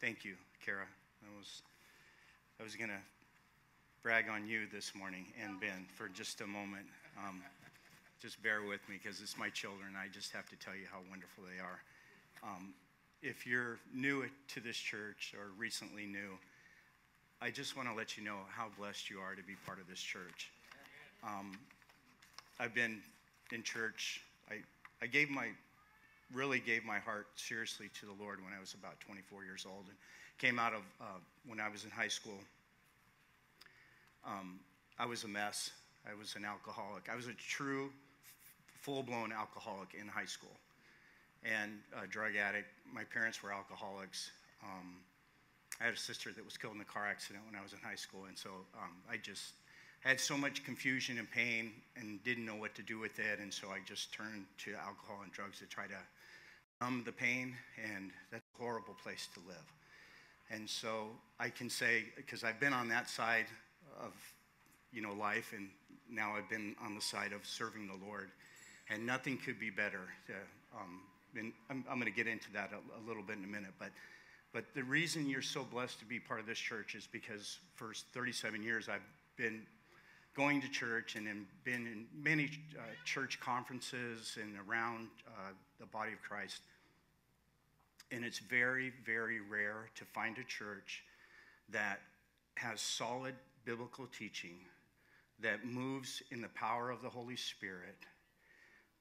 thank you, Kara. I was, I was going to brag on you this morning and Ben for just a moment. Um, just bear with me because it's my children. I just have to tell you how wonderful they are. Um, if you're new to this church or recently new, I just want to let you know how blessed you are to be part of this church. Um, I've been in church. I, I gave my, really gave my heart seriously to the Lord when I was about 24 years old and came out of uh, when I was in high school. Um, I was a mess. I was an alcoholic. I was a true, full blown alcoholic in high school and a drug addict. My parents were alcoholics. Um, I had a sister that was killed in a car accident when I was in high school, and so um, I just had so much confusion and pain and didn't know what to do with it, and so I just turned to alcohol and drugs to try to numb the pain, and that's a horrible place to live. And so I can say, because I've been on that side of you know life, and now I've been on the side of serving the Lord, and nothing could be better. To, um, and I'm, I'm going to get into that a, a little bit in a minute, but but the reason you're so blessed to be part of this church is because for 37 years I've been going to church and been in many uh, church conferences and around uh, the body of Christ. And it's very, very rare to find a church that has solid biblical teaching, that moves in the power of the Holy Spirit,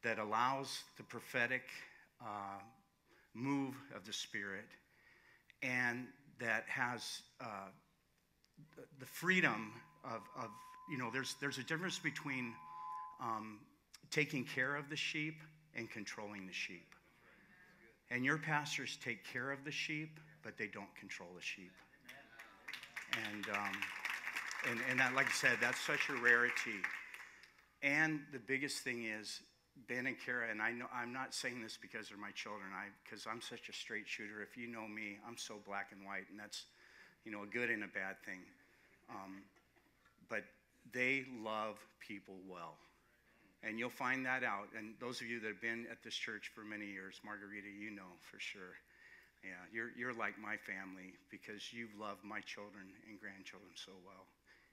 that allows the prophetic uh, move of the Spirit and that has uh, the freedom of, of, you know, there's, there's a difference between um, taking care of the sheep and controlling the sheep. And your pastors take care of the sheep, but they don't control the sheep. And, um, and, and that, like I said, that's such a rarity. And the biggest thing is, Ben and Kara, and I know I'm not saying this because they're my children, I because I'm such a straight shooter. If you know me, I'm so black and white, and that's, you know, a good and a bad thing. Um, but they love people well. And you'll find that out. And those of you that have been at this church for many years, Margarita, you know for sure. Yeah, you're, you're like my family because you've loved my children and grandchildren so well.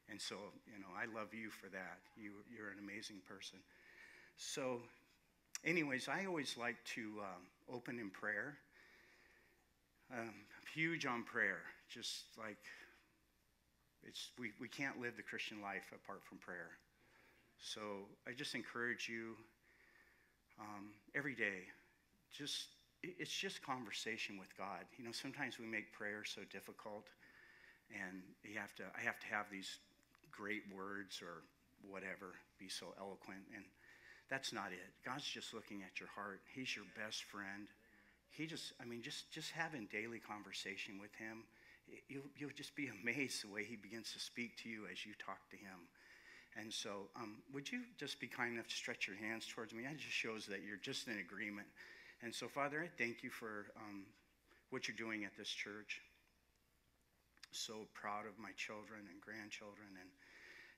And so, you know, I love you for that. You, you're an amazing person. So, anyways, I always like to um, open in prayer. Um, huge on prayer, just like it's, we, we can't live the Christian life apart from prayer. So I just encourage you um, every day, just it's just conversation with God. You know, sometimes we make prayer so difficult, and you have to. I have to have these great words or whatever, be so eloquent, and that's not it. God's just looking at your heart. He's your best friend. He just, I mean, just just having daily conversation with Him, you'll, you'll just be amazed the way He begins to speak to you as you talk to Him. And so, um, would you just be kind enough to stretch your hands towards me? That just shows that you're just in agreement. And so, Father, I thank you for um, what you're doing at this church. So proud of my children and grandchildren and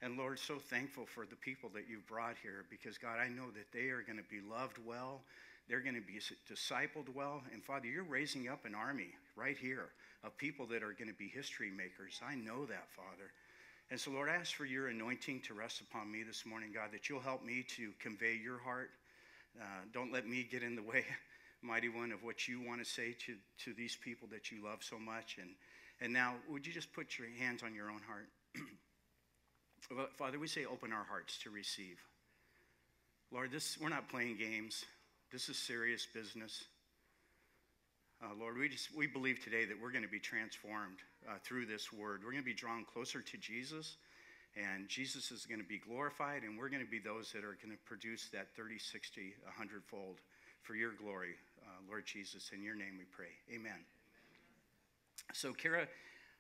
and Lord, so thankful for the people that you've brought here because, God, I know that they are going to be loved well. They're going to be discipled well. And Father, you're raising up an army right here of people that are going to be history makers. I know that, Father. And so, Lord, I ask for your anointing to rest upon me this morning, God, that you'll help me to convey your heart. Uh, don't let me get in the way, mighty one, of what you want to say to, to these people that you love so much. And, and now, would you just put your hands on your own heart? Father, we say open our hearts to receive. Lord, this, we're not playing games. This is serious business. Uh, Lord, we, just, we believe today that we're going to be transformed uh, through this word. We're going to be drawn closer to Jesus, and Jesus is going to be glorified, and we're going to be those that are going to produce that 30, 60, 100 fold for your glory, uh, Lord Jesus. In your name we pray. Amen. So, Kara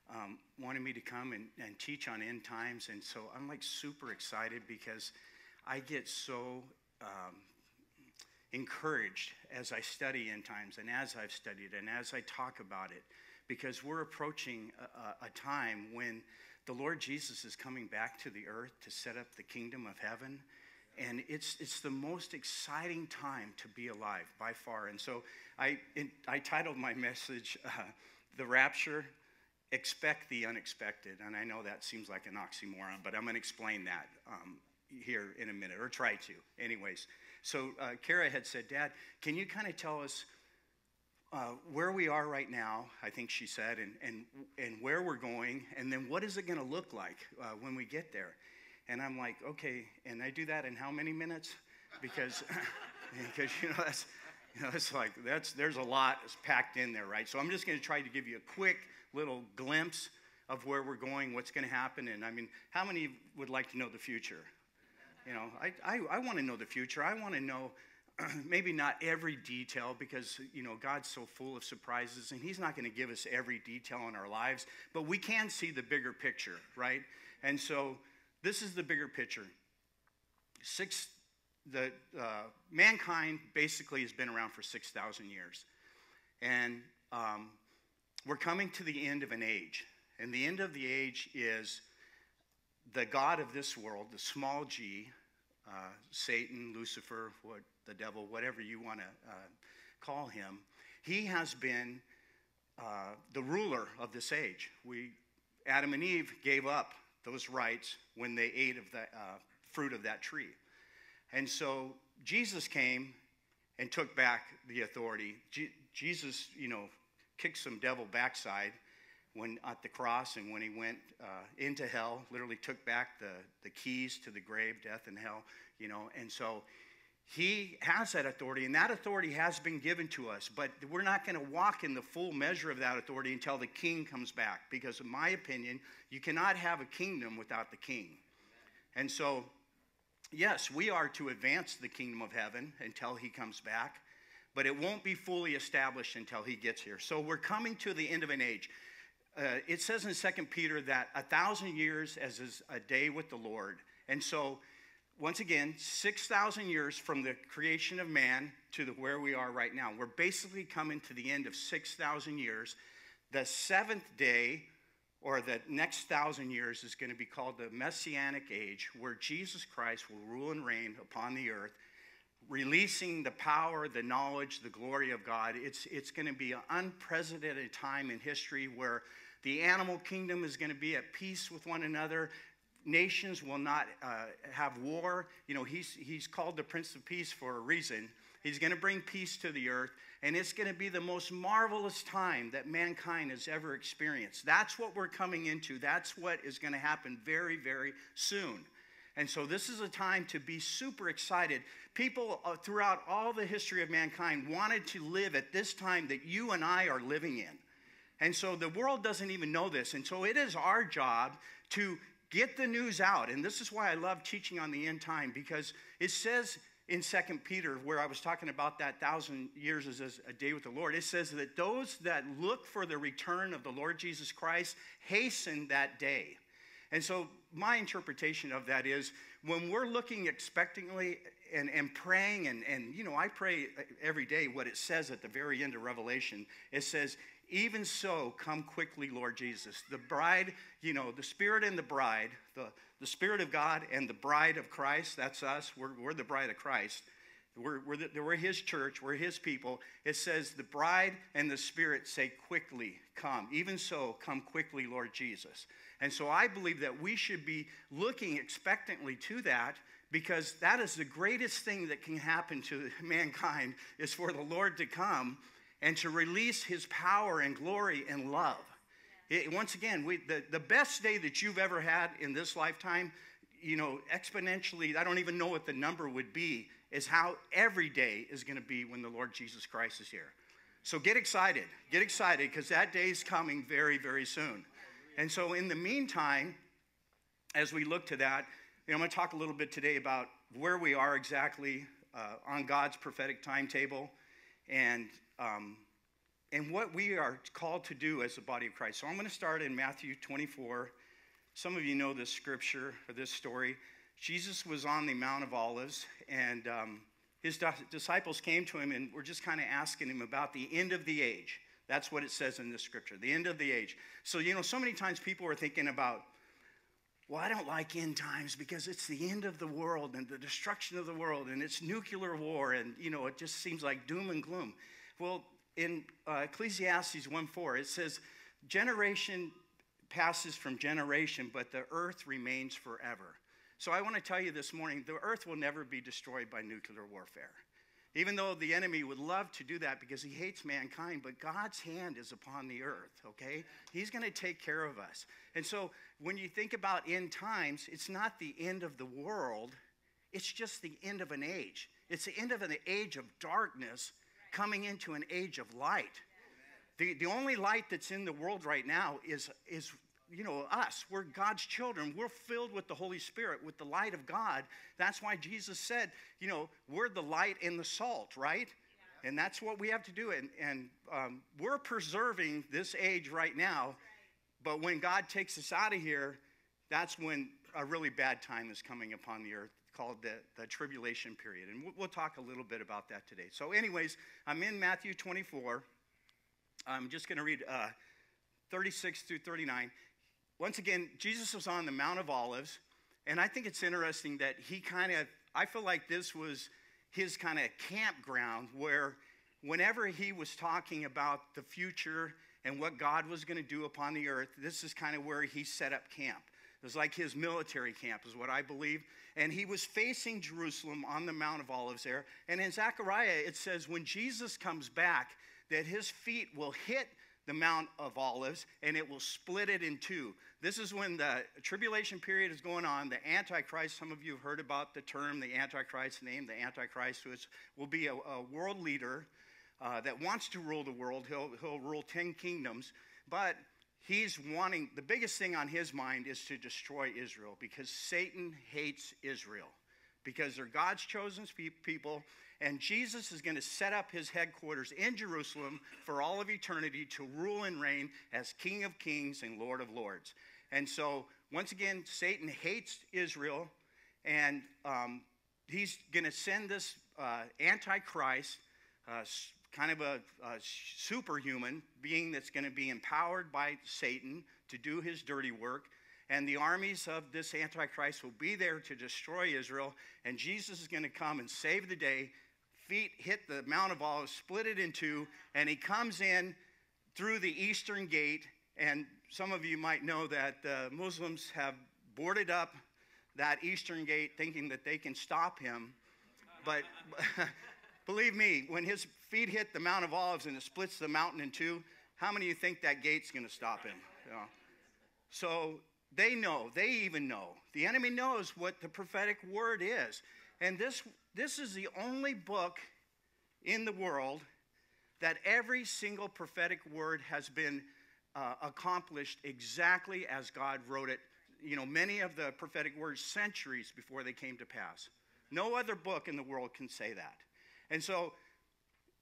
um, wanted me to come and, and teach on end times. And so I'm like super excited because I get so um, encouraged as I study end times and as I've studied and as I talk about it because we're approaching a, a time when the Lord Jesus is coming back to the earth to set up the kingdom of heaven and it's it's the most exciting time to be alive by far. And so I I titled my message uh, the rapture, expect the unexpected. And I know that seems like an oxymoron, but I'm going to explain that um, here in a minute, or try to. Anyways, so uh, Kara had said, Dad, can you kind of tell us uh, where we are right now, I think she said, and, and, and where we're going, and then what is it going to look like uh, when we get there? And I'm like, okay, and I do that in how many minutes? Because, because you know, that's, you know, it's like, that's, there's a lot packed in there, right? So I'm just going to try to give you a quick little glimpse of where we're going, what's going to happen. And I mean, how many would like to know the future? You know, I, I, I want to know the future. I want to know maybe not every detail because you know God's so full of surprises and he's not going to give us every detail in our lives but we can see the bigger picture right? And so this is the bigger picture. Six the uh, mankind basically has been around for 6000 years. And um, we're coming to the end of an age. And the end of the age is the god of this world the small g uh, satan lucifer what the devil, whatever you want to uh, call him, he has been uh, the ruler of this age. We, Adam and Eve gave up those rights when they ate of the uh, fruit of that tree. And so Jesus came and took back the authority. Je- Jesus, you know, kicked some devil backside when at the cross and when he went uh, into hell, literally took back the, the keys to the grave, death, and hell, you know. And so he has that authority, and that authority has been given to us, but we're not going to walk in the full measure of that authority until the king comes back. Because, in my opinion, you cannot have a kingdom without the king. And so, yes, we are to advance the kingdom of heaven until he comes back, but it won't be fully established until he gets here. So, we're coming to the end of an age. Uh, it says in Second Peter that a thousand years as is a day with the Lord. And so, once again, 6,000 years from the creation of man to the, where we are right now. We're basically coming to the end of 6,000 years. The seventh day, or the next thousand years, is going to be called the Messianic Age, where Jesus Christ will rule and reign upon the earth, releasing the power, the knowledge, the glory of God. It's, it's going to be an unprecedented time in history where the animal kingdom is going to be at peace with one another nations will not uh, have war. You know, he's, he's called the Prince of Peace for a reason. He's going to bring peace to the earth, and it's going to be the most marvelous time that mankind has ever experienced. That's what we're coming into. That's what is going to happen very, very soon. And so, this is a time to be super excited. People uh, throughout all the history of mankind wanted to live at this time that you and I are living in. And so, the world doesn't even know this. And so, it is our job to Get the news out. And this is why I love teaching on the end time because it says in Second Peter, where I was talking about that thousand years as a day with the Lord, it says that those that look for the return of the Lord Jesus Christ hasten that day. And so, my interpretation of that is when we're looking expectantly and, and praying, and, and you know, I pray every day what it says at the very end of Revelation. It says, even so, come quickly, Lord Jesus. The bride, you know, the Spirit and the bride, the, the Spirit of God and the bride of Christ, that's us. We're, we're the bride of Christ. We're, we're, the, we're His church, we're His people. It says, the bride and the Spirit say, quickly, come. Even so, come quickly, Lord Jesus. And so I believe that we should be looking expectantly to that because that is the greatest thing that can happen to mankind is for the Lord to come and to release his power and glory and love. It, once again, we, the, the best day that you've ever had in this lifetime, you know, exponentially, I don't even know what the number would be, is how every day is going to be when the Lord Jesus Christ is here. So get excited. Get excited because that day is coming very, very soon. And so, in the meantime, as we look to that, you know, I'm going to talk a little bit today about where we are exactly uh, on God's prophetic timetable and um, and what we are called to do as the body of Christ. So I'm going to start in Matthew 24. Some of you know this scripture or this story. Jesus was on the Mount of Olives, and um, his disciples came to him and were just kind of asking him about the end of the age. That's what it says in this scripture, the end of the age. So, you know, so many times people are thinking about, well, I don't like end times because it's the end of the world and the destruction of the world and it's nuclear war and, you know, it just seems like doom and gloom. Well, in uh, Ecclesiastes 1:4, it says, "Generation passes from generation, but the earth remains forever." So I want to tell you this morning, the earth will never be destroyed by nuclear warfare. Even though the enemy would love to do that because he hates mankind, but God's hand is upon the earth, okay? He's going to take care of us. And so when you think about end times, it's not the end of the world, it's just the end of an age. It's the end of an age of darkness coming into an age of light. The, the only light that's in the world right now is, is you know, us. We're God's children. We're filled with the Holy Spirit, with the light of God. That's why Jesus said, you know, we're the light and the salt, right? Yeah. And that's what we have to do. And, and um, we're preserving this age right now. But when God takes us out of here, that's when a really bad time is coming upon the earth called the, the tribulation period. And we'll, we'll talk a little bit about that today. So, anyways, I'm in Matthew 24. I'm just going to read uh, 36 through 39 once again, Jesus was on the Mount of Olives, and I think it's interesting that he kind of, I feel like this was his kind of campground where whenever he was talking about the future and what God was going to do upon the earth, this is kind of where he set up camp. It was like his military camp, is what I believe. And he was facing Jerusalem on the Mount of Olives there. And in Zechariah, it says, when Jesus comes back, that his feet will hit the Mount of Olives and it will split it in two. This is when the tribulation period is going on. The Antichrist, some of you have heard about the term, the Antichrist name, the Antichrist, who is, will be a, a world leader uh, that wants to rule the world. He'll, he'll rule 10 kingdoms, but he's wanting, the biggest thing on his mind is to destroy Israel because Satan hates Israel because they're God's chosen people and Jesus is going to set up his headquarters in Jerusalem for all of eternity to rule and reign as King of Kings and Lord of Lords. And so, once again, Satan hates Israel, and um, he's going to send this uh, Antichrist, uh, kind of a, a superhuman being that's going to be empowered by Satan to do his dirty work and the armies of this Antichrist will be there to destroy Israel, and Jesus is going to come and save the day feet hit the Mount of Olives, split it in two, and he comes in through the eastern gate. And some of you might know that uh, Muslims have boarded up that eastern gate thinking that they can stop him. But believe me, when his feet hit the Mount of Olives and it splits the mountain in two, how many of you think that gate's going to stop him? You know? So they know, they even know. The enemy knows what the prophetic word is. And this this is the only book in the world that every single prophetic word has been uh, accomplished exactly as God wrote it. You know, many of the prophetic words centuries before they came to pass. No other book in the world can say that. And so,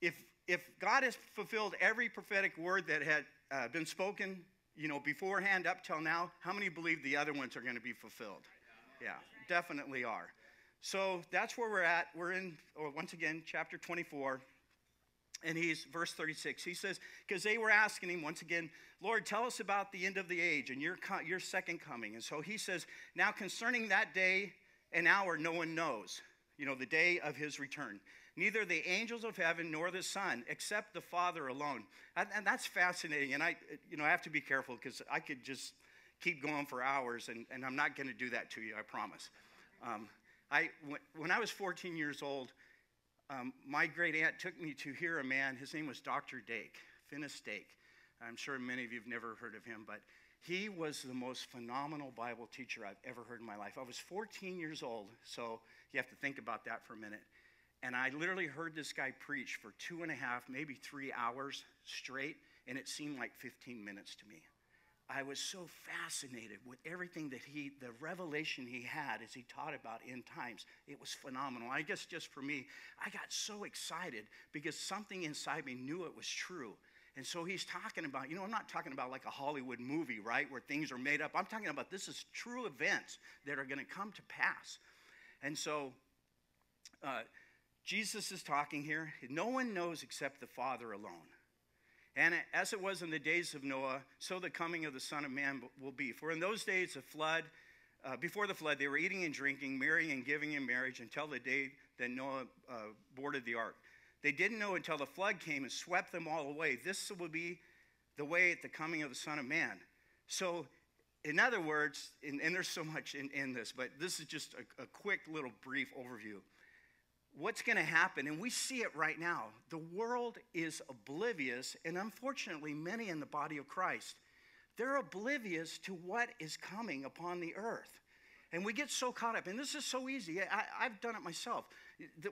if if God has fulfilled every prophetic word that had uh, been spoken, you know, beforehand up till now, how many believe the other ones are going to be fulfilled? Yeah, definitely are. So that's where we're at. We're in, or once again, chapter 24. And he's, verse 36, he says, because they were asking him once again, Lord, tell us about the end of the age and your, your second coming. And so he says, now concerning that day and hour, no one knows, you know, the day of his return. Neither the angels of heaven nor the Son, except the Father alone. And, and that's fascinating. And I, you know, I have to be careful because I could just keep going for hours, and, and I'm not going to do that to you, I promise. Um, I, when I was 14 years old, um, my great aunt took me to hear a man. His name was Dr. Dake, Finis Dake. I'm sure many of you have never heard of him, but he was the most phenomenal Bible teacher I've ever heard in my life. I was 14 years old, so you have to think about that for a minute. And I literally heard this guy preach for two and a half, maybe three hours straight, and it seemed like 15 minutes to me. I was so fascinated with everything that he, the revelation he had as he taught about end times. It was phenomenal. I guess just for me, I got so excited because something inside me knew it was true. And so he's talking about, you know, I'm not talking about like a Hollywood movie, right, where things are made up. I'm talking about this is true events that are going to come to pass. And so uh, Jesus is talking here. No one knows except the Father alone. And as it was in the days of Noah, so the coming of the Son of Man will be. For in those days of flood, uh, before the flood, they were eating and drinking, marrying and giving in marriage until the day that Noah uh, boarded the ark. They didn't know until the flood came and swept them all away. This will be the way at the coming of the Son of Man. So, in other words, and, and there's so much in, in, this, but this is just a, a quick little brief overview. What's going to happen, and we see it right now, the world is oblivious, and unfortunately, many in the body of Christ, they're oblivious to what is coming upon the earth. And we get so caught up, and this is so easy. I, have done it myself.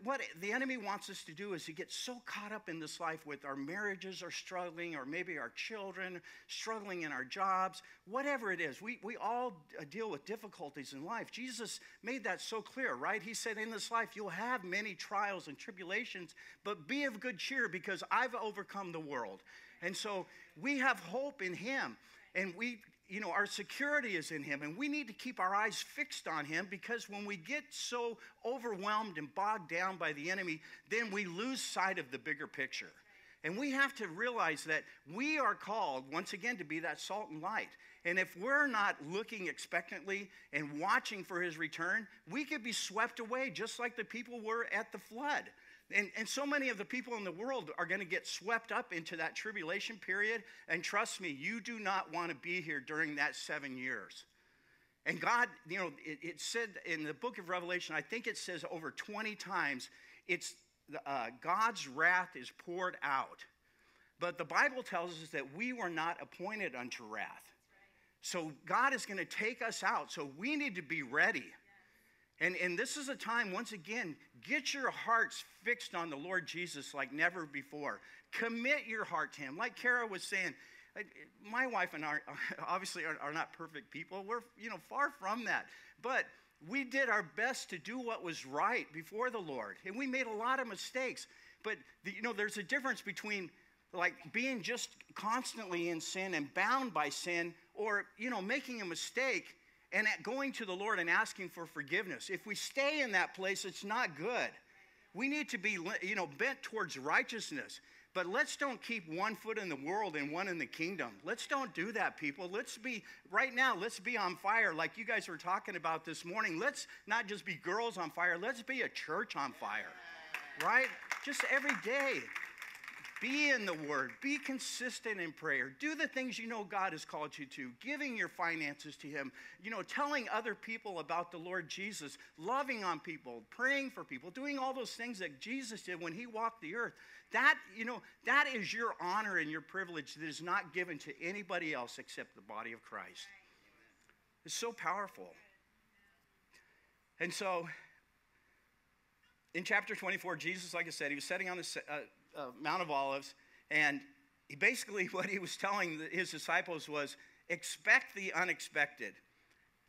What the enemy wants us to do is to get so caught up in this life with our marriages are struggling, or maybe our children struggling in our jobs, whatever it is. We, we all uh, deal with difficulties in life. Jesus made that so clear, right? He said, In this life, you'll have many trials and tribulations, but be of good cheer because I've overcome the world. And so we have hope in Him. And we you know, our security is in Him, and we need to keep our eyes fixed on Him because when we get so overwhelmed and bogged down by the enemy, then we lose sight of the bigger picture. And we have to realize that we are called, once again, to be that salt and light. And if we're not looking expectantly and watching for His return, we could be swept away just like the people were at the flood. And, and so many of the people in the world are going to get swept up into that tribulation period. And trust me, you do not want to be here during that seven years. And God, you know, it, it said in the book of Revelation, I think it says over 20 times, it's uh, God's wrath is poured out. But the Bible tells us that we were not appointed unto wrath. So God is going to take us out. So we need to be ready. And, and this is a time, once again, get your hearts fixed on the Lord Jesus like never before. Commit your heart to Him. Like Kara was saying, my wife and I obviously are, are not perfect people. We're, you know, far from that. But we did our best to do what was right before the Lord. And we made a lot of mistakes. But, the, you know, there's a difference between like being just constantly in sin and bound by sin or, you know, making a mistake and going to the Lord and asking for forgiveness. If we stay in that place, it's not good. We need to be, you know, bent towards righteousness. But let's don't keep one foot in the world and one in the kingdom. Let's don't do that, people. Let's be, right now, let's be on fire like you guys were talking about this morning. Let's not just be girls on fire, let's be a church on fire, right? Just every day. Be in the Word. Be consistent in prayer. Do the things you know God has called you to, giving your finances to Him, you know, telling other people about the Lord Jesus, loving on people, praying for people, doing all those things that Jesus did when He walked the earth. That, you know, that is your honor and your privilege that is not given to anybody else except the body of Christ. It's so powerful. And so, in chapter 24, Jesus, like I said, he was sitting on the. Uh, uh, Mount of Olives, and he basically what he was telling his disciples was expect the unexpected.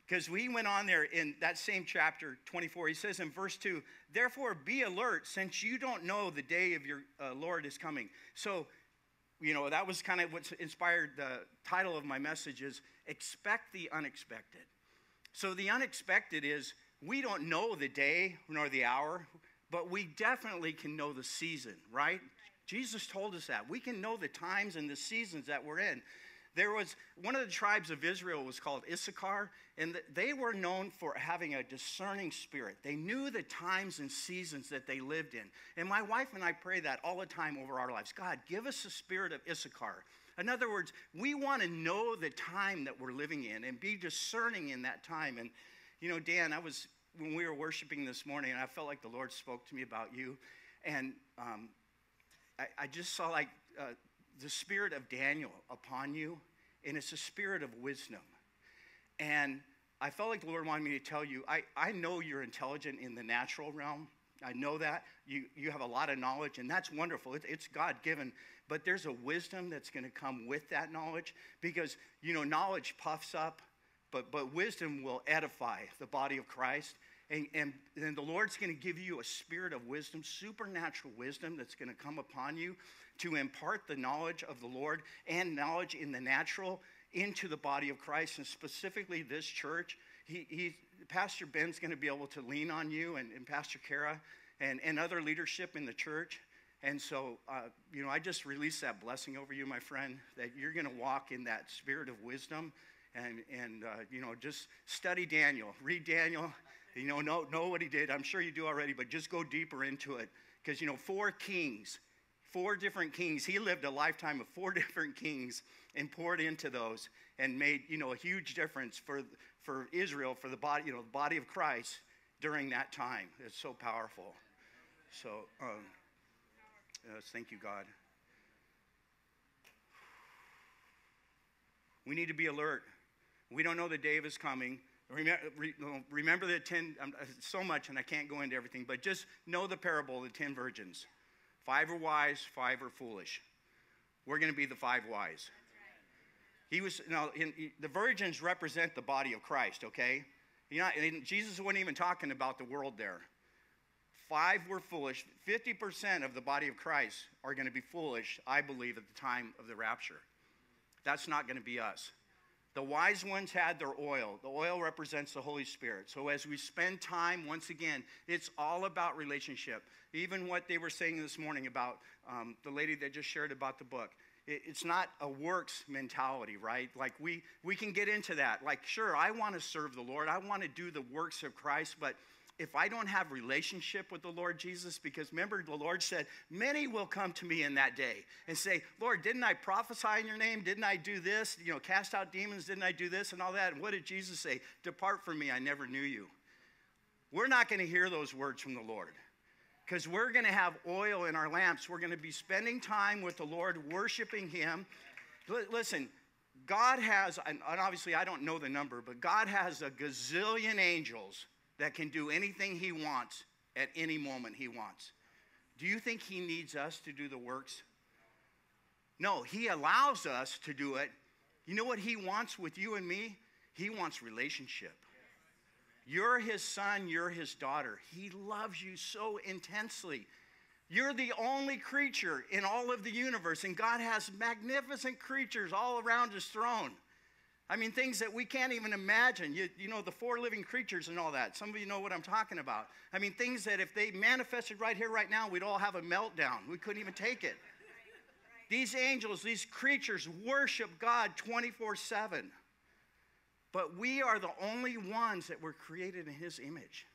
Because we went on there in that same chapter 24, he says in verse 2, therefore be alert since you don't know the day of your uh, Lord is coming. So, you know, that was kind of what inspired the title of my message is expect the unexpected. So the unexpected is we don't know the day nor the hour, but we definitely can know the season, right? Jesus told us that. We can know the times and the seasons that we're in. There was one of the tribes of Israel was called Issachar, and they were known for having a discerning spirit. They knew the times and seasons that they lived in. And my wife and I pray that all the time over our lives. God, give us the spirit of Issachar. In other words, we want to know the time that we're living in and be discerning in that time. And, you know, Dan, I was, when we were worshiping this morning, and I felt like the Lord spoke to me about you. And um, I, I just saw like uh, the spirit of Daniel upon you, and it's a spirit of wisdom. And I felt like the Lord wanted me to tell you, I, I know you're intelligent in the natural realm. I know that. You, you have a lot of knowledge, and that's wonderful. It, it's God given. But there's a wisdom that's going to come with that knowledge because, you know, knowledge puffs up, but, but wisdom will edify the body of Christ. And, and, the Lord's going to give you a spirit of wisdom, supernatural wisdom that's going to come upon you to impart the knowledge of the Lord and knowledge in the natural into the body of Christ, and specifically this church. He, he, Pastor Ben's going to be able to lean on you and, and Pastor Kara and, and other leadership in the church. And so, uh, you know, I just release that blessing over you, my friend, that you're going to walk in that spirit of wisdom and, and uh, you know, just study Daniel, read Daniel, you know, know, know what he did. I'm sure you do already, but just go deeper into it Because, you know, four kings, four different kings. He lived a lifetime of four different kings and poured into those and made, you know, a huge difference for, for Israel, for the body, you know, the body of Christ during that time. It's so powerful. So, um, yes, thank you, God. We need to be alert. We don't know the day is coming. Remember, remember the 10, um, so much, and I can't go into everything, but just know the parable of the 10 virgins. Five are wise, five are foolish. We're going to be the five wise. He was, now, in, the virgins represent the body of Christ, okay? You know, Jesus wasn't even talking about the world there. Five were foolish. 50% of the body of Christ are going to be foolish, I believe, at the time of the rapture. That's not going to be us. The wise ones had their oil. The oil represents the Holy Spirit. So as we spend time, once again, it's all about relationship. Even what they were saying this morning about um, the lady that just shared about the book. It, it's not a works mentality, right? Like we, we can get into that. Like, sure, I want to serve the Lord. I want to do the works of Christ, but if I don't have relationship with the Lord Jesus, because remember the Lord said, many will come to me in that day and say, Lord, didn't I prophesy in your name? Didn't I do this? You know, cast out demons, didn't I do this and all that? And what did Jesus say? Depart from me, I never knew you. We're not going to hear those words from the Lord because we're going to have oil in our lamps. We're going to be spending time with the Lord, worshiping Him. L- listen, God has, and obviously I don't know the number, but God has a gazillion angels that can do anything he wants at any moment he wants. Do you think he needs us to do the works? No, he allows us to do it. You know what he wants with you and me? He wants relationship. You're his son, you're his daughter. He loves you so intensely. You're the only creature in all of the universe, and God has magnificent creatures all around his throne. I mean, things that we can't even imagine. You, you know, the four living creatures and all that. Some of you know what I'm talking about. I mean, things that if they manifested right here, right now, we'd all have a meltdown. We couldn't even take it. These angels, these creatures worship God 24 7. But we are the only ones that were created in His image.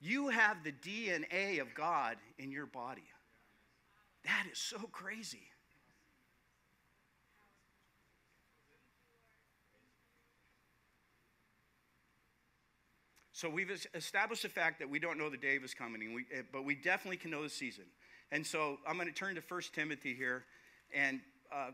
You have the DNA of God in your body. That is so crazy. So we've established the fact that we don't know the day is coming, we, eh, but we definitely can know the season. And so I'm going to turn to 1 Timothy here. And, uh,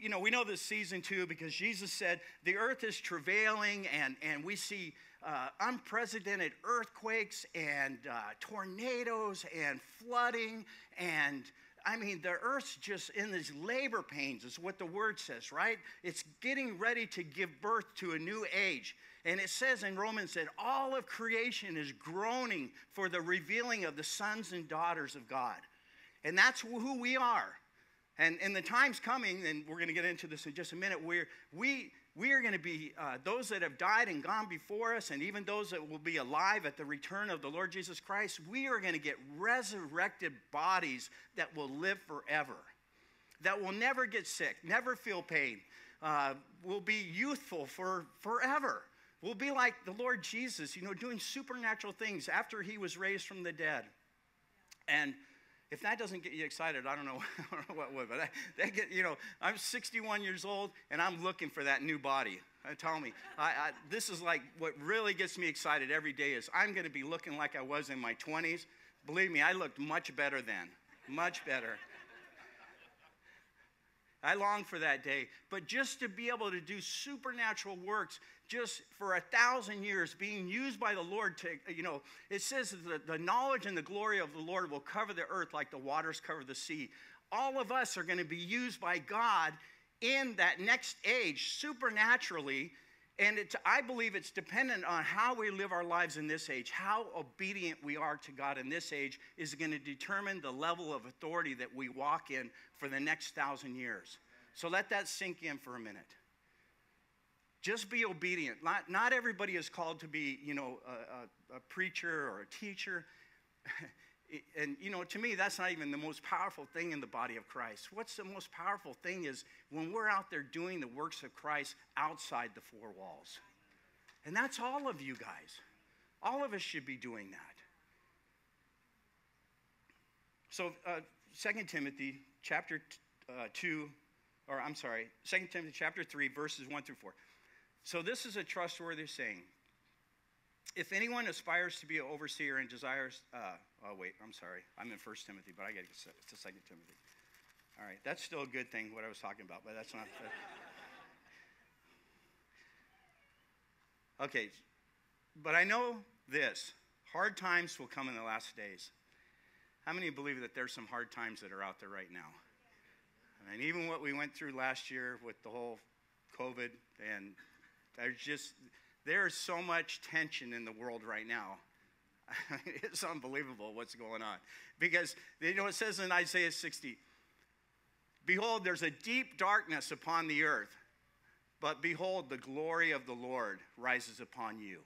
you know, we know this season too because Jesus said the earth is travailing and, and we see uh, unprecedented earthquakes and uh, tornadoes and flooding. And I mean, the earth's just in these labor pains, is what the word says, right? It's getting ready to give birth to a new age. And it says in Romans that all of creation is groaning for the revealing of the sons and daughters of God. And that's who we are. And, and the time's coming, and we're going to get into this in just a minute, where we, we are going to be uh, those that have died and gone before us, and even those that will be alive at the return of the Lord Jesus Christ, we are going to get resurrected bodies that will live forever, that will never get sick, never feel pain, uh, will be youthful for forever. We'll be like the Lord Jesus, you know, doing supernatural things after he was raised from the dead. And if that doesn't get you excited, I don't know, I don't know what would. But I, that get, you know, I'm 61 years old and I'm looking for that new body. Uh, tell me, I, I, this is like what really gets me excited every day is I'm going to be looking like I was in my 20s. Believe me, I looked much better then, much better. I long for that day. But just to be able to do supernatural works just for a thousand years, being used by the Lord to, you know, it says that the knowledge and the glory of the Lord will cover the earth like the waters cover the sea. All of us are going to be used by God in that next age supernaturally. And it, I believe it's dependent on how we live our lives in this age. How obedient we are to God in this age is going to determine the level of authority that we walk in for the next thousand years. So let that sink in for a minute. Just be obedient. Not, not everybody is called to be, you know, a, a, a preacher or a teacher. and, you know, to me, that's not even the most powerful thing in the body of Christ. What's the most powerful thing is when we're out there doing the works of Christ outside the four walls. And that's all of you guys. All of us should be doing that. So, uh, 2 Timothy chapter t- uh, 2, or I'm sorry, 2 Timothy chapter 3, verses 1 through 4. So, this is a trustworthy saying. If anyone aspires to be an overseer and desires, uh, oh, wait, I'm sorry. I'm in 1 Timothy, but I got to get to 2 Timothy. All right, that's still a good thing, what I was talking about, but that's not. okay, but I know this hard times will come in the last days. How many believe that there's some hard times that are out there right now? And even what we went through last year with the whole COVID, and there's just, there's so much tension in the world right now. it's unbelievable what's going on. Because, you know, it says in Isaiah 60, Behold, there's a deep darkness upon the earth, but behold, the glory of the Lord rises upon you.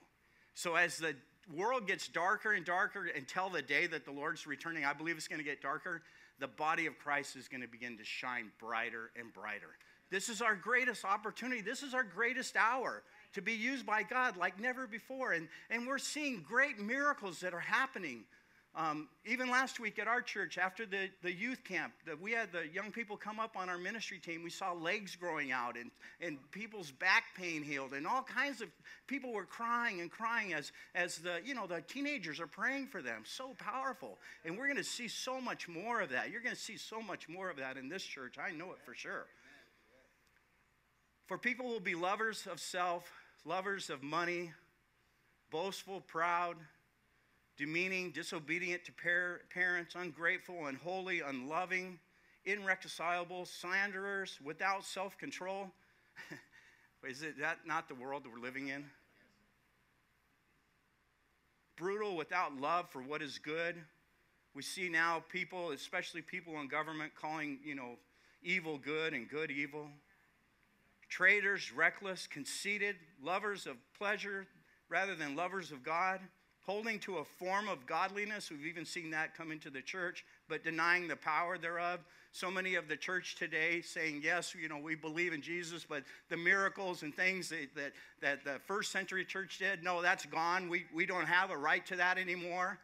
So as the world gets darker and darker until the day that the Lord's returning, I believe it's going to get darker. The body of Christ is going to begin to shine brighter and brighter. This is our greatest opportunity. This is our greatest hour to be used by God like never before. And, and we're seeing great miracles that are happening um, even last week at our church, after the, the youth camp, that we had the young people come up on our ministry team. We saw legs growing out and, and people's back pain healed, and all kinds of people were crying and crying as, as the, you know, the teenagers are praying for them. So powerful. And we're going to see so much more of that. You're going to see so much more of that in this church. I know it for sure. For people will be lovers of self, lovers of money, boastful, proud demeaning, disobedient to par- parents, ungrateful, unholy, unloving, irreconcilable, slanderers, without self control. Is it that not the world that we're living in? Brutal, without love for what is good. We see now people, especially people in government, calling, you know, evil good and good evil. Traitors, reckless, conceited, lovers of pleasure rather than lovers of God holding to a form of godliness. We've even seen that come into the church, but denying the power thereof. So many of the church today saying, yes, you know, we believe in Jesus, but the miracles and things that, that, that the first century church did, no, that's gone. We, we don't have a right to that anymore.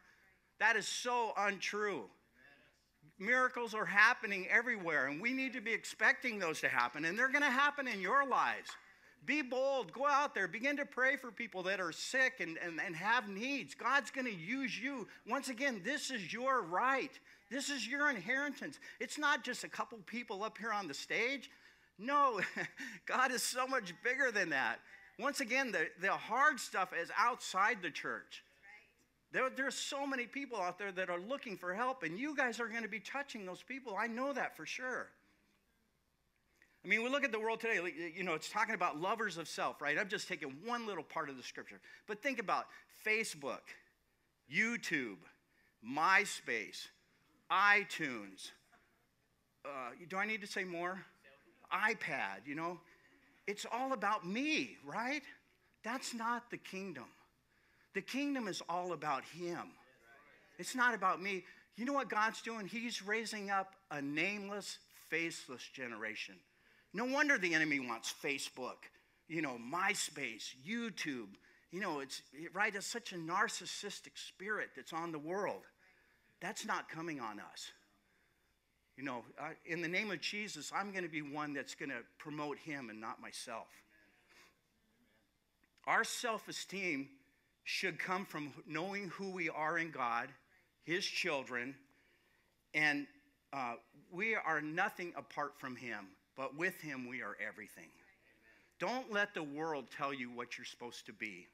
That is so untrue. Miracles are happening everywhere, and we need to be expecting those to happen, and they're going to happen in your lives. Be bold. Go out there. Begin to pray for people that are sick and, and, and have needs. God's going to use you. Once again, this is your right. This is your inheritance. It's not just a couple people up here on the stage. No, God is so much bigger than that. Once again, the, the hard stuff is outside the church. There, there's so many people out there that are looking for help, and you guys are going to be touching those people. I know that for sure. I mean, we look at the world today, you know, it's talking about lovers of self, right? I'm just taking one little part of the scripture. But think about Facebook, YouTube, MySpace, iTunes. Uh, do I need to say more? iPad, you know? It's all about me, right? That's not the kingdom. The kingdom is all about Him. It's not about me. You know what God's doing? He's raising up a nameless, faceless generation no wonder the enemy wants Facebook, you know, MySpace, YouTube. You know, it's right, it's such a narcissistic spirit that's on the world. That's not coming on us. You know, I, in the name of Jesus, I'm going to be one that's going to promote him and not myself. Our self esteem should come from knowing who we are in God, his children, and uh, we are nothing apart from him but with him we are everything. Don't let the world tell you what you're supposed to be.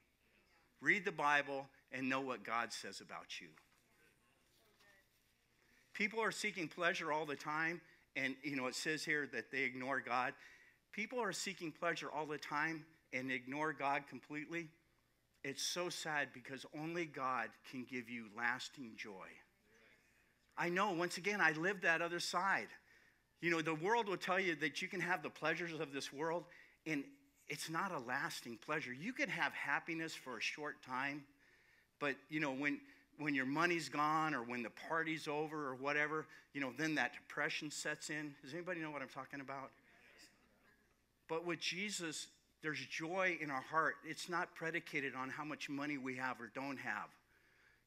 Read the Bible and know what God says about you. People are seeking pleasure all the time, and you know it says here that they ignore God. People are seeking pleasure all the time and ignore God completely. It's so sad because only God can give you lasting joy. I know, once again, I lived that other side. You know, the world will tell you that you can have the pleasures of this world, and it's not a lasting pleasure. You can have happiness for a short time, but, you know, when, when your money's gone or when the party's over or whatever, you know, then that depression sets in. Does anybody know what I'm talking about? But with Jesus, there's joy in our heart. It's not predicated on how much money we have or don't have.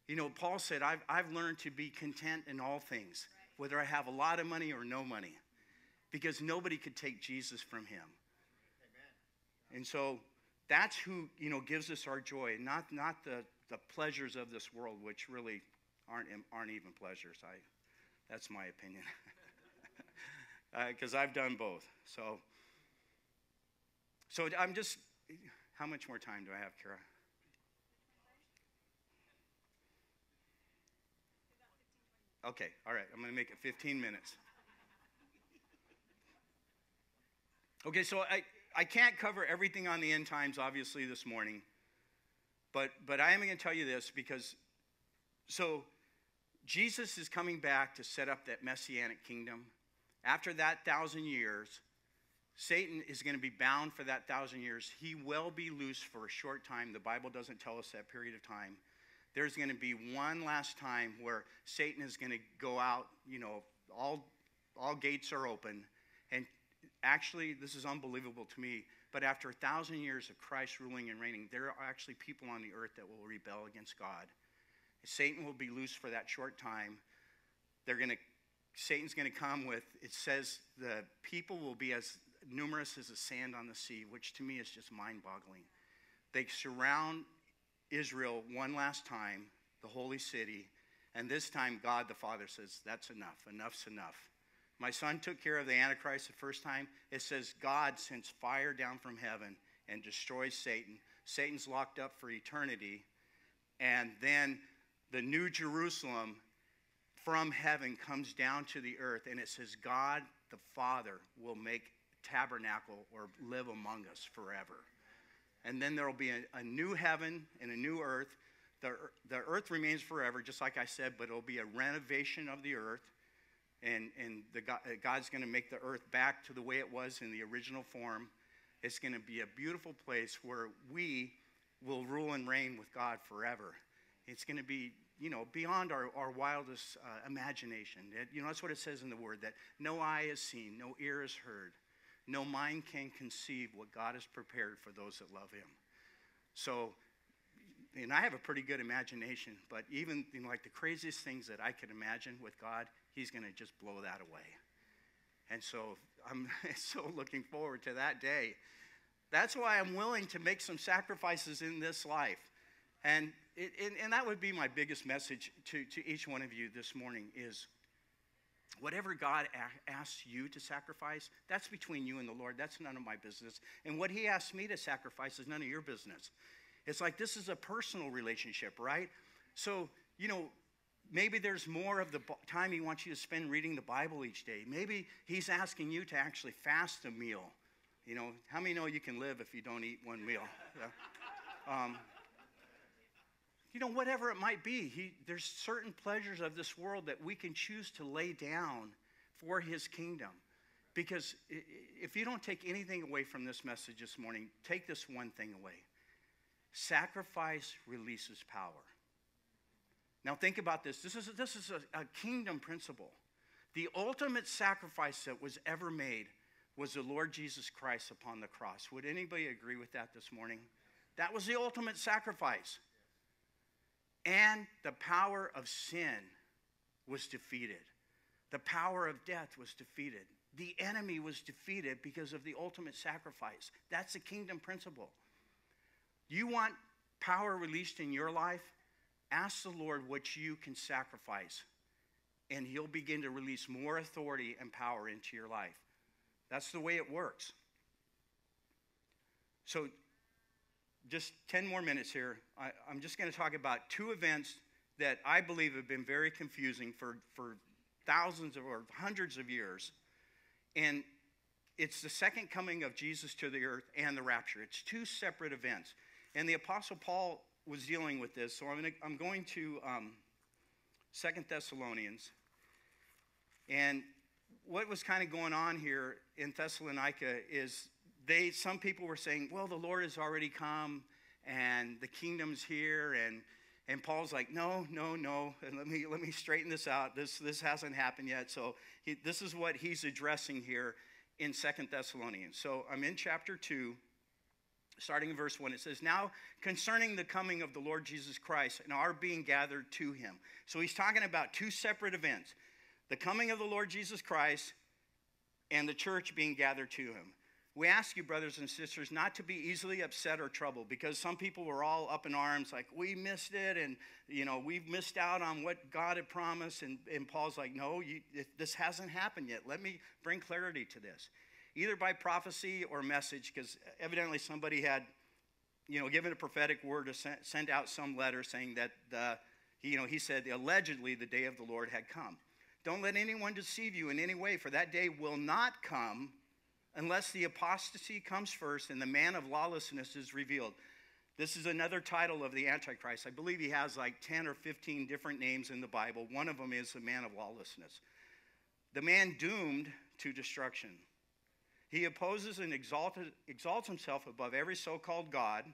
You know, Paul said, I've, I've learned to be content in all things, whether I have a lot of money or no money, because nobody could take Jesus from him. Amen. And so that's who, you know, gives us our joy, not, not the, the pleasures of this world, which really aren't, aren't even pleasures. I, that's my opinion. Because uh, I've done both. So, so I'm just, how much more time do I have, Kara? Okay, all right, I'm going to make it 15 minutes. Okay, so I, I can't cover everything on the end times, obviously, this morning. But, but I am going to tell you this because, so Jesus is coming back to set up that messianic kingdom. After that thousand years, Satan is going to be bound for that thousand years. He will be loose for a short time. The Bible doesn't tell us that period of time there's going to be one last time where Satan is going to go out, you know, all, all gates are open. And actually, this is unbelievable to me, but after a thousand years of Christ ruling and reigning, there are actually people on the earth that will rebel against God. Satan will be loose for that short time. They're going to, Satan's going to come with, it says the people will be as numerous as the sand on the sea, which to me is just mind boggling. They surround Israel one last time, the holy city, and this time God the Father says, That's enough. Enough's enough. My son took care of the Antichrist the first time. It says God sends fire down from heaven and destroys Satan. Satan's locked up for eternity. And then the new Jerusalem from heaven comes down to the earth, and it says, God the Father will make tabernacle or live among us forever and then there will be a, a, new heaven and a new earth. The, the earth remains forever, just like I said, but it'll be a renovation of the earth. And, and the God, God's going to make the earth back to the way it was in the original form. It's going to be a beautiful place where we will rule and reign with God forever. It's going to be, you know, beyond our, our wildest uh, imagination. It, you know, that's what it says in the Word that no eye has seen, no ear has heard, no mind can conceive what God has prepared for those that love Him. So, and I have a pretty good imagination, but even know, like the craziest things that I could imagine with God, He's going to just blow that away. And so I'm so looking forward to that day. That's why I'm willing to make some sacrifices in this life. And, it, and, and that would be my biggest message to, to each one of you this morning is Whatever God asks you to sacrifice, that's between you and the Lord. That's none of my business. And what He asks me to sacrifice is none of your business. It's like this is a personal relationship, right? So, you know, maybe there's more of the time He wants you to spend reading the Bible each day. Maybe He's asking you to actually fast a meal. You know, how many know you can live if you don't eat one meal? Um, you know, whatever it might be, he, there's certain pleasures of this world that we can choose to lay down for his kingdom. Because if you don't take anything away from this message this morning, take this one thing away sacrifice releases power. Now, think about this. This is, this is a, a kingdom principle. The ultimate sacrifice that was ever made was the Lord Jesus Christ upon the cross. Would anybody agree with that this morning? That was the ultimate sacrifice. And the power of sin was defeated. The power of death was defeated. The enemy was defeated because of the ultimate sacrifice. That's the kingdom principle. You want power released in your life? Ask the Lord what you can sacrifice, and He'll begin to release more authority and power into your life. That's the way it works. So just 10 more minutes here. I, am just going to talk about two events that I believe have been very confusing for, for thousands of, or hundreds of years. And it's the second coming of Jesus to the earth and the rapture. It's two separate events. And the Apostle Paul was dealing with this. So I'm, gonna, I'm going to um, Second Thessalonians. And what was kind of going on here in Thessalonica is they some people were saying, well, the Lord has already come and the kingdom's here and and Paul's like, no, no, no. And let me let me straighten this out. This this hasn't happened yet. So he, this is what he's addressing here in Second Thessalonians. So I'm in chapter two, starting in verse 1, it says, Now concerning the coming of the Lord Jesus Christ and our being gathered to him. So he's talking about two separate events the coming of the Lord Jesus Christ and the church being gathered to him. We ask you, brothers and sisters, not to be easily upset or troubled because some people were all up in arms, like, we missed it, and, you know, we've missed out on what God had promised. And, and Paul's like, no, you, this hasn't happened yet. Let me bring clarity to this. Either by prophecy or message, because evidently somebody had, you know, given a prophetic word to send, send out some letter saying that, the, you know, he said allegedly the day of the Lord had come. Don't let anyone deceive you in any way, for that day will not come unless the apostasy comes first and the man of lawlessness is revealed. This is another title of the Antichrist. I believe he has like 10 or 15 different names in the Bible. One of them is the man of lawlessness. The man doomed to destruction. He opposes and exalted, exalts himself above every so called God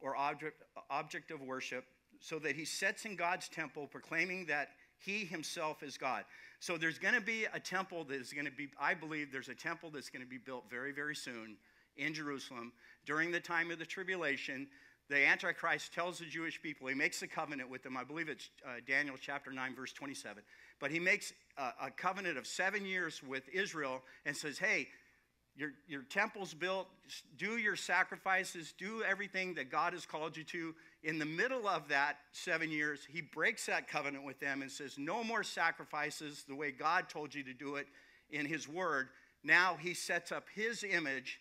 or object, object of worship, so that he sits in God's temple proclaiming that he himself is God. So there's going to be a temple that is going to be, I believe there's a temple that's going to be built very, very soon in Jerusalem during the time of the tribulation. The Antichrist tells the Jewish people, he makes a covenant with them. I believe it's uh, Daniel chapter 9, verse 27. But he makes a, a covenant of seven years with Israel and says, hey, your, your temple's built, do your sacrifices, do everything that God has called you to. In the middle of that seven years, he breaks that covenant with them and says, No more sacrifices the way God told you to do it in his word. Now he sets up his image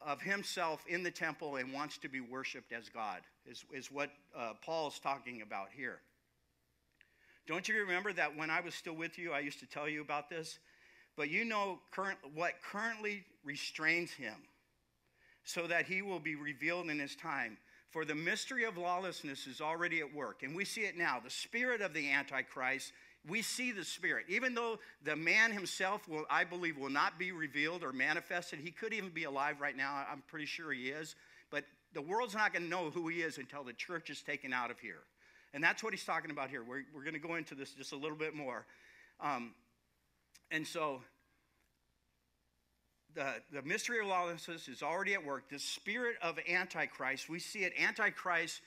of himself in the temple and wants to be worshiped as God, is, is what uh, Paul is talking about here. Don't you remember that when I was still with you, I used to tell you about this? But you know current, what currently restrains him, so that he will be revealed in his time. For the mystery of lawlessness is already at work, and we see it now. The spirit of the Antichrist, we see the spirit. Even though the man himself will, I believe, will not be revealed or manifested, he could even be alive right now. I'm pretty sure he is. But the world's not going to know who he is until the church is taken out of here. And that's what he's talking about here. We're, we're going to go into this just a little bit more. Um, and so the, the mystery of lawlessness is already at work. The spirit of Antichrist, we see it, Antichrist,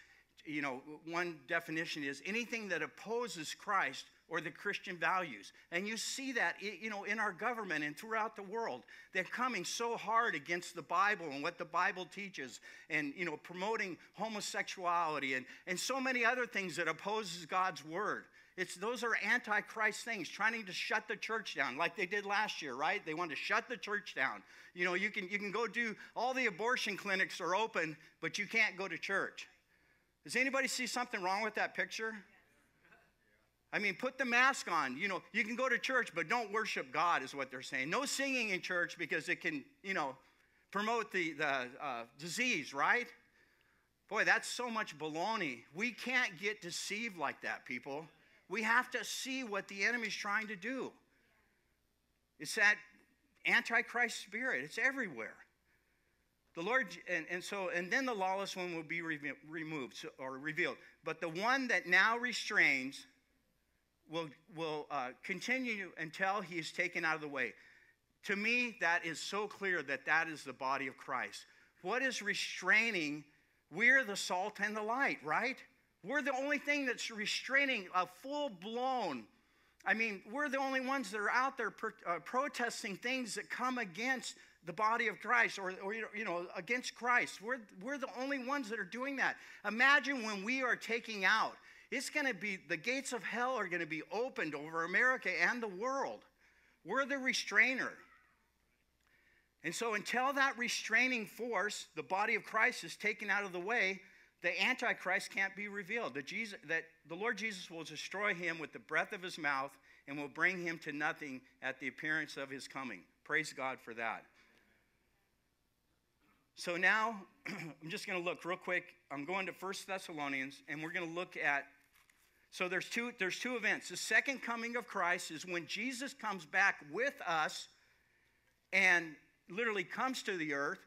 you know, one definition is anything that opposes Christ or the Christian values. And you see that, you know, in our government and throughout the world. They're coming so hard against the Bible and what the Bible teaches and, you know, promoting homosexuality and, and so many other things that opposes God's word. It's, those are antichrist things, trying to shut the church down, like they did last year, right? They want to shut the church down. You know, you can, you can go do, all the abortion clinics are open, but you can't go to church. Does anybody see something wrong with that picture? I mean, put the mask on. You know, you can go to church, but don't worship God, is what they're saying. No singing in church because it can, you know, promote the, the uh, disease, right? Boy, that's so much baloney. We can't get deceived like that, people. We have to see what the enemy's trying to do. It's that antichrist spirit, it's everywhere. The Lord, and, and so, and then the lawless one will be re- removed so, or revealed. But the one that now restrains will, will uh, continue until he is taken out of the way. To me, that is so clear that that is the body of Christ. What is restraining? We're the salt and the light, right? We're the only thing that's restraining a full blown. I mean, we're the only ones that are out there uh, protesting things that come against the body of Christ or, or, you know, against Christ. We're, we're the only ones that are doing that. Imagine when we are taking out, it's going to be, the gates of hell are going to be opened over America and the world. We're the restrainer. And so, until that restraining force, the body of Christ, is taken out of the way, the Antichrist can't be revealed. That, Jesus, that the Lord Jesus will destroy him with the breath of his mouth and will bring him to nothing at the appearance of his coming. Praise God for that. So now I'm just going to look real quick. I'm going to First Thessalonians and we're going to look at so there's two there's two events. The second coming of Christ is when Jesus comes back with us and literally comes to the earth.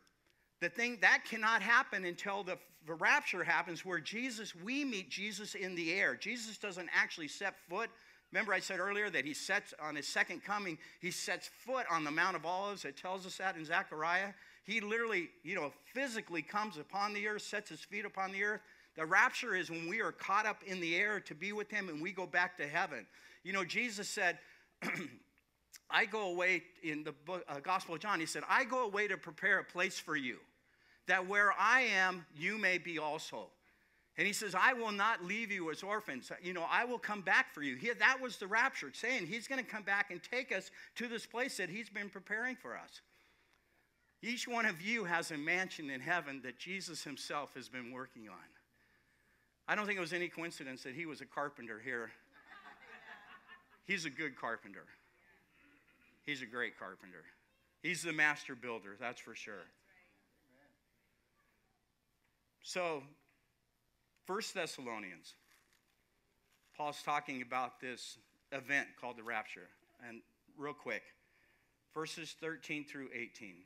The thing that cannot happen until the the rapture happens where Jesus, we meet Jesus in the air. Jesus doesn't actually set foot. Remember, I said earlier that he sets on his second coming, he sets foot on the Mount of Olives. It tells us that in Zechariah. He literally, you know, physically comes upon the earth, sets his feet upon the earth. The rapture is when we are caught up in the air to be with him and we go back to heaven. You know, Jesus said, I go away in the book, uh, Gospel of John, he said, I go away to prepare a place for you, that where I am, you may be also. And he says, I will not leave you as orphans. You know, I will come back for you. He, that was the rapture, saying he's going to come back and take us to this place that he's been preparing for us. Each one of you has a mansion in heaven that Jesus himself has been working on. I don't think it was any coincidence that he was a carpenter here. He's a good carpenter. He's a great carpenter. He's the master builder, that's for sure. So, First Thessalonians, Paul's talking about this event called the rapture. And real quick, verses 13 through 18.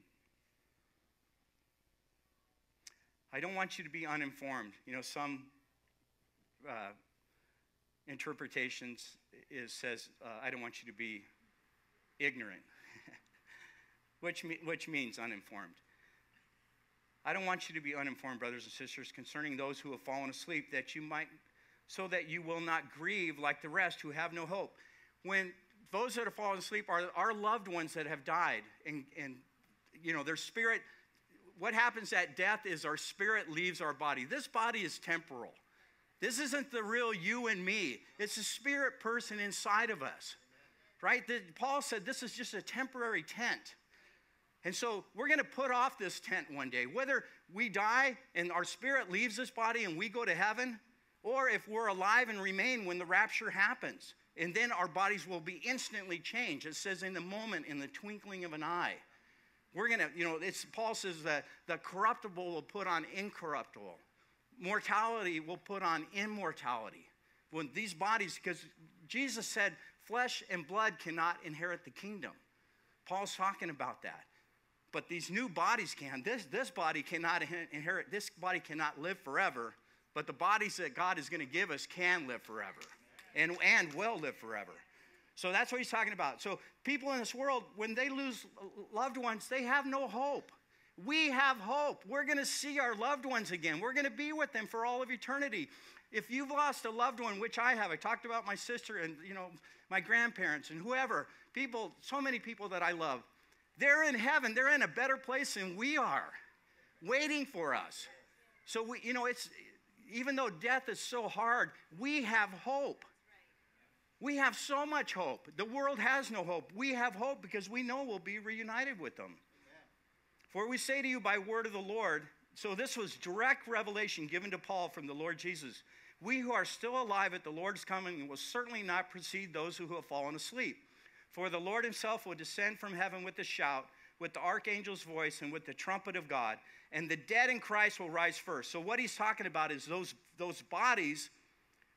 I don't want you to be uninformed. You know, some uh, interpretations is says, uh, I don't want you to be ignorant, which, me, which means uninformed. I don't want you to be uninformed, brothers and sisters, concerning those who have fallen asleep, that you might, so that you will not grieve like the rest who have no hope. When those that have fallen asleep are our loved ones that have died, and, and you know, their spirit, what happens at death is our spirit leaves our body. This body is temporal. This isn't the real you and me. It's a spirit person inside of us. Right? The, Paul said this is just a temporary tent. And so we're going to put off this tent one day. Whether we die and our spirit leaves this body and we go to heaven, or if we're alive and remain when the rapture happens. And then our bodies will be instantly changed. It says in the moment, in the twinkling of an eye. We're going to, you know, it's, Paul says that the corruptible will put on incorruptible mortality will put on immortality. When these bodies, because Jesus said flesh and blood cannot inherit the kingdom. Paul's talking about that. But these new bodies can. This, this body cannot inherit, this body cannot live forever. But the bodies that God is going to give us can live forever and, and will live forever. So that's what he's talking about. So people in this world, when they lose loved ones, they have no hope. We have hope. We're going to see our loved ones again. We're going to be with them for all of eternity. If you've lost a loved one, which I have, I talked about my sister and you know my grandparents and whoever, people, so many people that I love. They're in heaven. They're in a better place than we are, waiting for us. So we, you know, it's even though death is so hard, we have hope. We have so much hope. The world has no hope. We have hope because we know we'll be reunited with them. For we say to you by word of the Lord, so this was direct revelation given to Paul from the Lord Jesus. We who are still alive at the Lord's coming will certainly not precede those who have fallen asleep. For the Lord himself will descend from heaven with a shout, with the archangel's voice, and with the trumpet of God, and the dead in Christ will rise first. So, what he's talking about is those, those bodies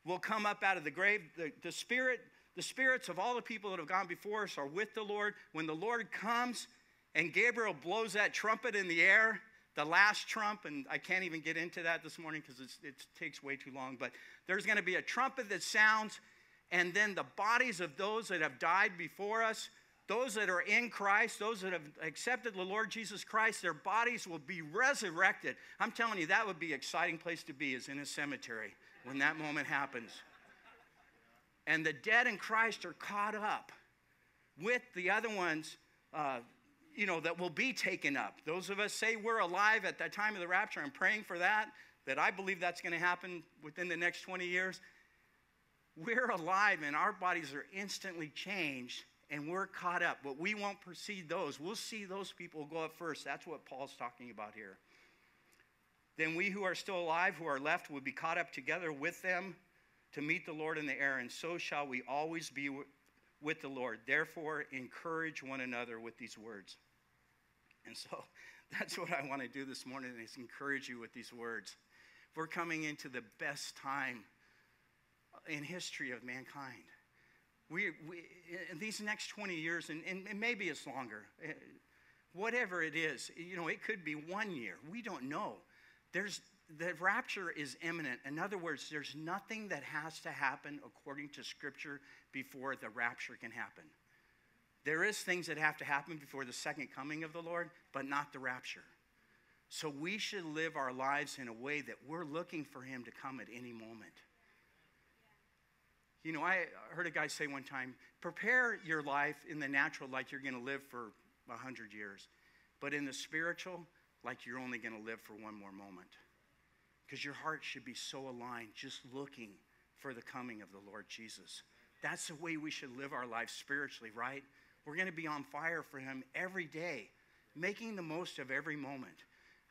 will come up out of the grave. The, the, spirit, the spirits of all the people that have gone before us are with the Lord. When the Lord comes, and Gabriel blows that trumpet in the air, the last trump, and I can't even get into that this morning because it takes way too long, but there's going to be a trumpet that sounds, and then the bodies of those that have died before us, those that are in Christ, those that have accepted the Lord Jesus Christ, their bodies will be resurrected. I'm telling you, that would be an exciting place to be, is in a cemetery when that moment happens. And the dead in Christ are caught up with the other ones. Uh, you know, that will be taken up. Those of us say we're alive at that time of the rapture. I'm praying for that, that I believe that's going to happen within the next 20 years. We're alive and our bodies are instantly changed and we're caught up, but we won't precede those. We'll see those people go up first. That's what Paul's talking about here. Then we who are still alive, who are left, will be caught up together with them to meet the Lord in the air, and so shall we always be with the Lord. Therefore, encourage one another with these words. And so that's what I want to do this morning is encourage you with these words. We're coming into the best time in history of mankind. We, we in these next 20 years, and, and maybe it's longer, eh, whatever it is, you know, it could be one year. We don't know. There's the rapture is imminent. In other words, there's nothing that has to happen according to Scripture before the rapture can happen. There is things that have to happen before the second coming of the Lord, but not the rapture. So we should live our lives in a way that we're looking for him to come at any moment. You know, I heard a guy say one time, prepare your life in the natural like you're going to live for 100 years, but in the spiritual, like you're only going to live for one more moment. Because your heart should be so aligned, just looking for the coming of the Lord Jesus. That's the way we should live our life spiritually, right? We're going to be on fire for Him every day, making the most of every moment.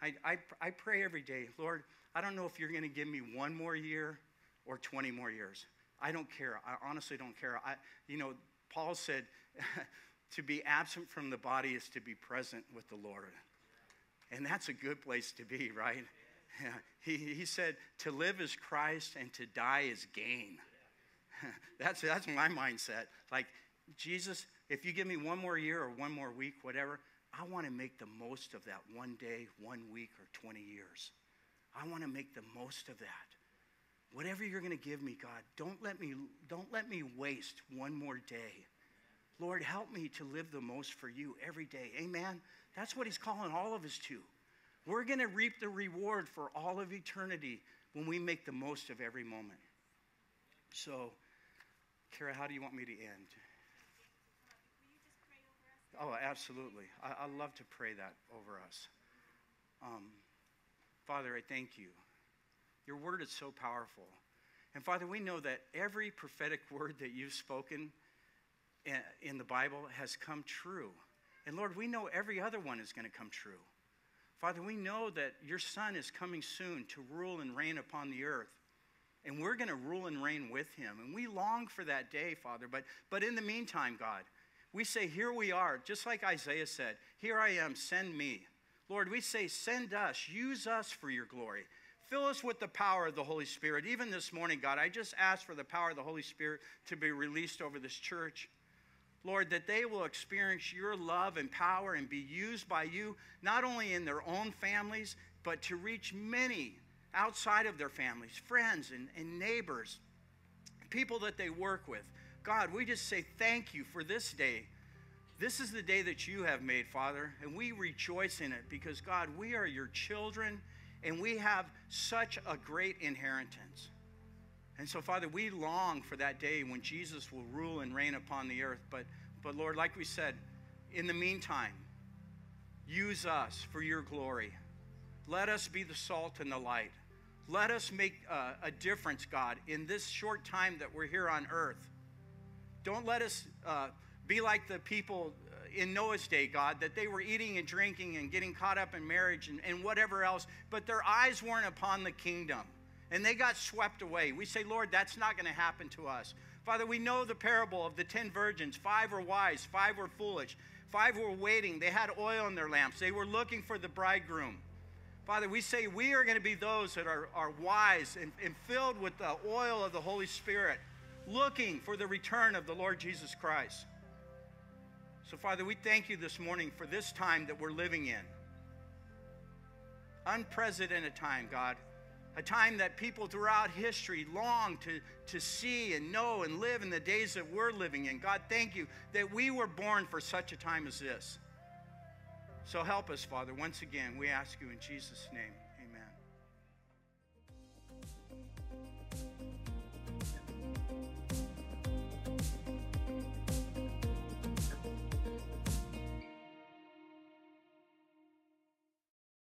I, I, I pray every day, Lord, I don't know if you're going to give me one more year or 20 more years. I don't care. I honestly don't care. I, you know, Paul said, to be absent from the body is to be present with the Lord. And that's a good place to be, right? Yeah. He, he said, to live is Christ and to die is gain. that's, that's my mindset. Like, Jesus, if you give me one more year or one more week, whatever, I want to make the most of that one day, one week, or 20 years. I want to make the most of that. Whatever you're going to give me, God, don't let me, don't let me waste one more day. Lord, help me to live the most for you every day. Amen. That's what he's calling all of us to. We're going to reap the reward for all of eternity when we make the most of every moment. So, Kara, how do you want me to end? Oh, absolutely. I, I love to pray that over us. Um, Father, I thank you. Your word is so powerful. And Father, we know that every prophetic word that you've spoken in the Bible has come true. And Lord, we know every other one is going to come true. Father, we know that your Son is coming soon to rule and reign upon the earth. And we're going to rule and reign with him. And we long for that day, Father. But, but in the meantime, God, we say, Here we are, just like Isaiah said, Here I am, send me. Lord, we say, Send us, use us for your glory. Fill us with the power of the Holy Spirit. Even this morning, God, I just ask for the power of the Holy Spirit to be released over this church. Lord, that they will experience your love and power and be used by you, not only in their own families, but to reach many outside of their families, friends and, and neighbors, people that they work with. God, we just say thank you for this day. This is the day that you have made, Father, and we rejoice in it because, God, we are your children and we have such a great inheritance. And so, Father, we long for that day when Jesus will rule and reign upon the earth. But, but Lord, like we said, in the meantime, use us for your glory. Let us be the salt and the light. Let us make uh, a difference, God, in this short time that we're here on earth. Don't let us uh, be like the people in Noah's day, God, that they were eating and drinking and getting caught up in marriage and, and whatever else, but their eyes weren't upon the kingdom and they got swept away. We say, Lord, that's not going to happen to us. Father, we know the parable of the ten virgins. Five were wise, five were foolish, five were waiting. They had oil in their lamps, they were looking for the bridegroom. Father, we say we are going to be those that are, are wise and, and filled with the oil of the Holy Spirit, looking for the return of the Lord Jesus Christ. So, Father, we thank you this morning for this time that we're living in. Unprecedented time, God a time that people throughout history long to, to see and know and live in the days that we're living in. God, thank you that we were born for such a time as this. So help us, Father. Once again, we ask you in Jesus' name.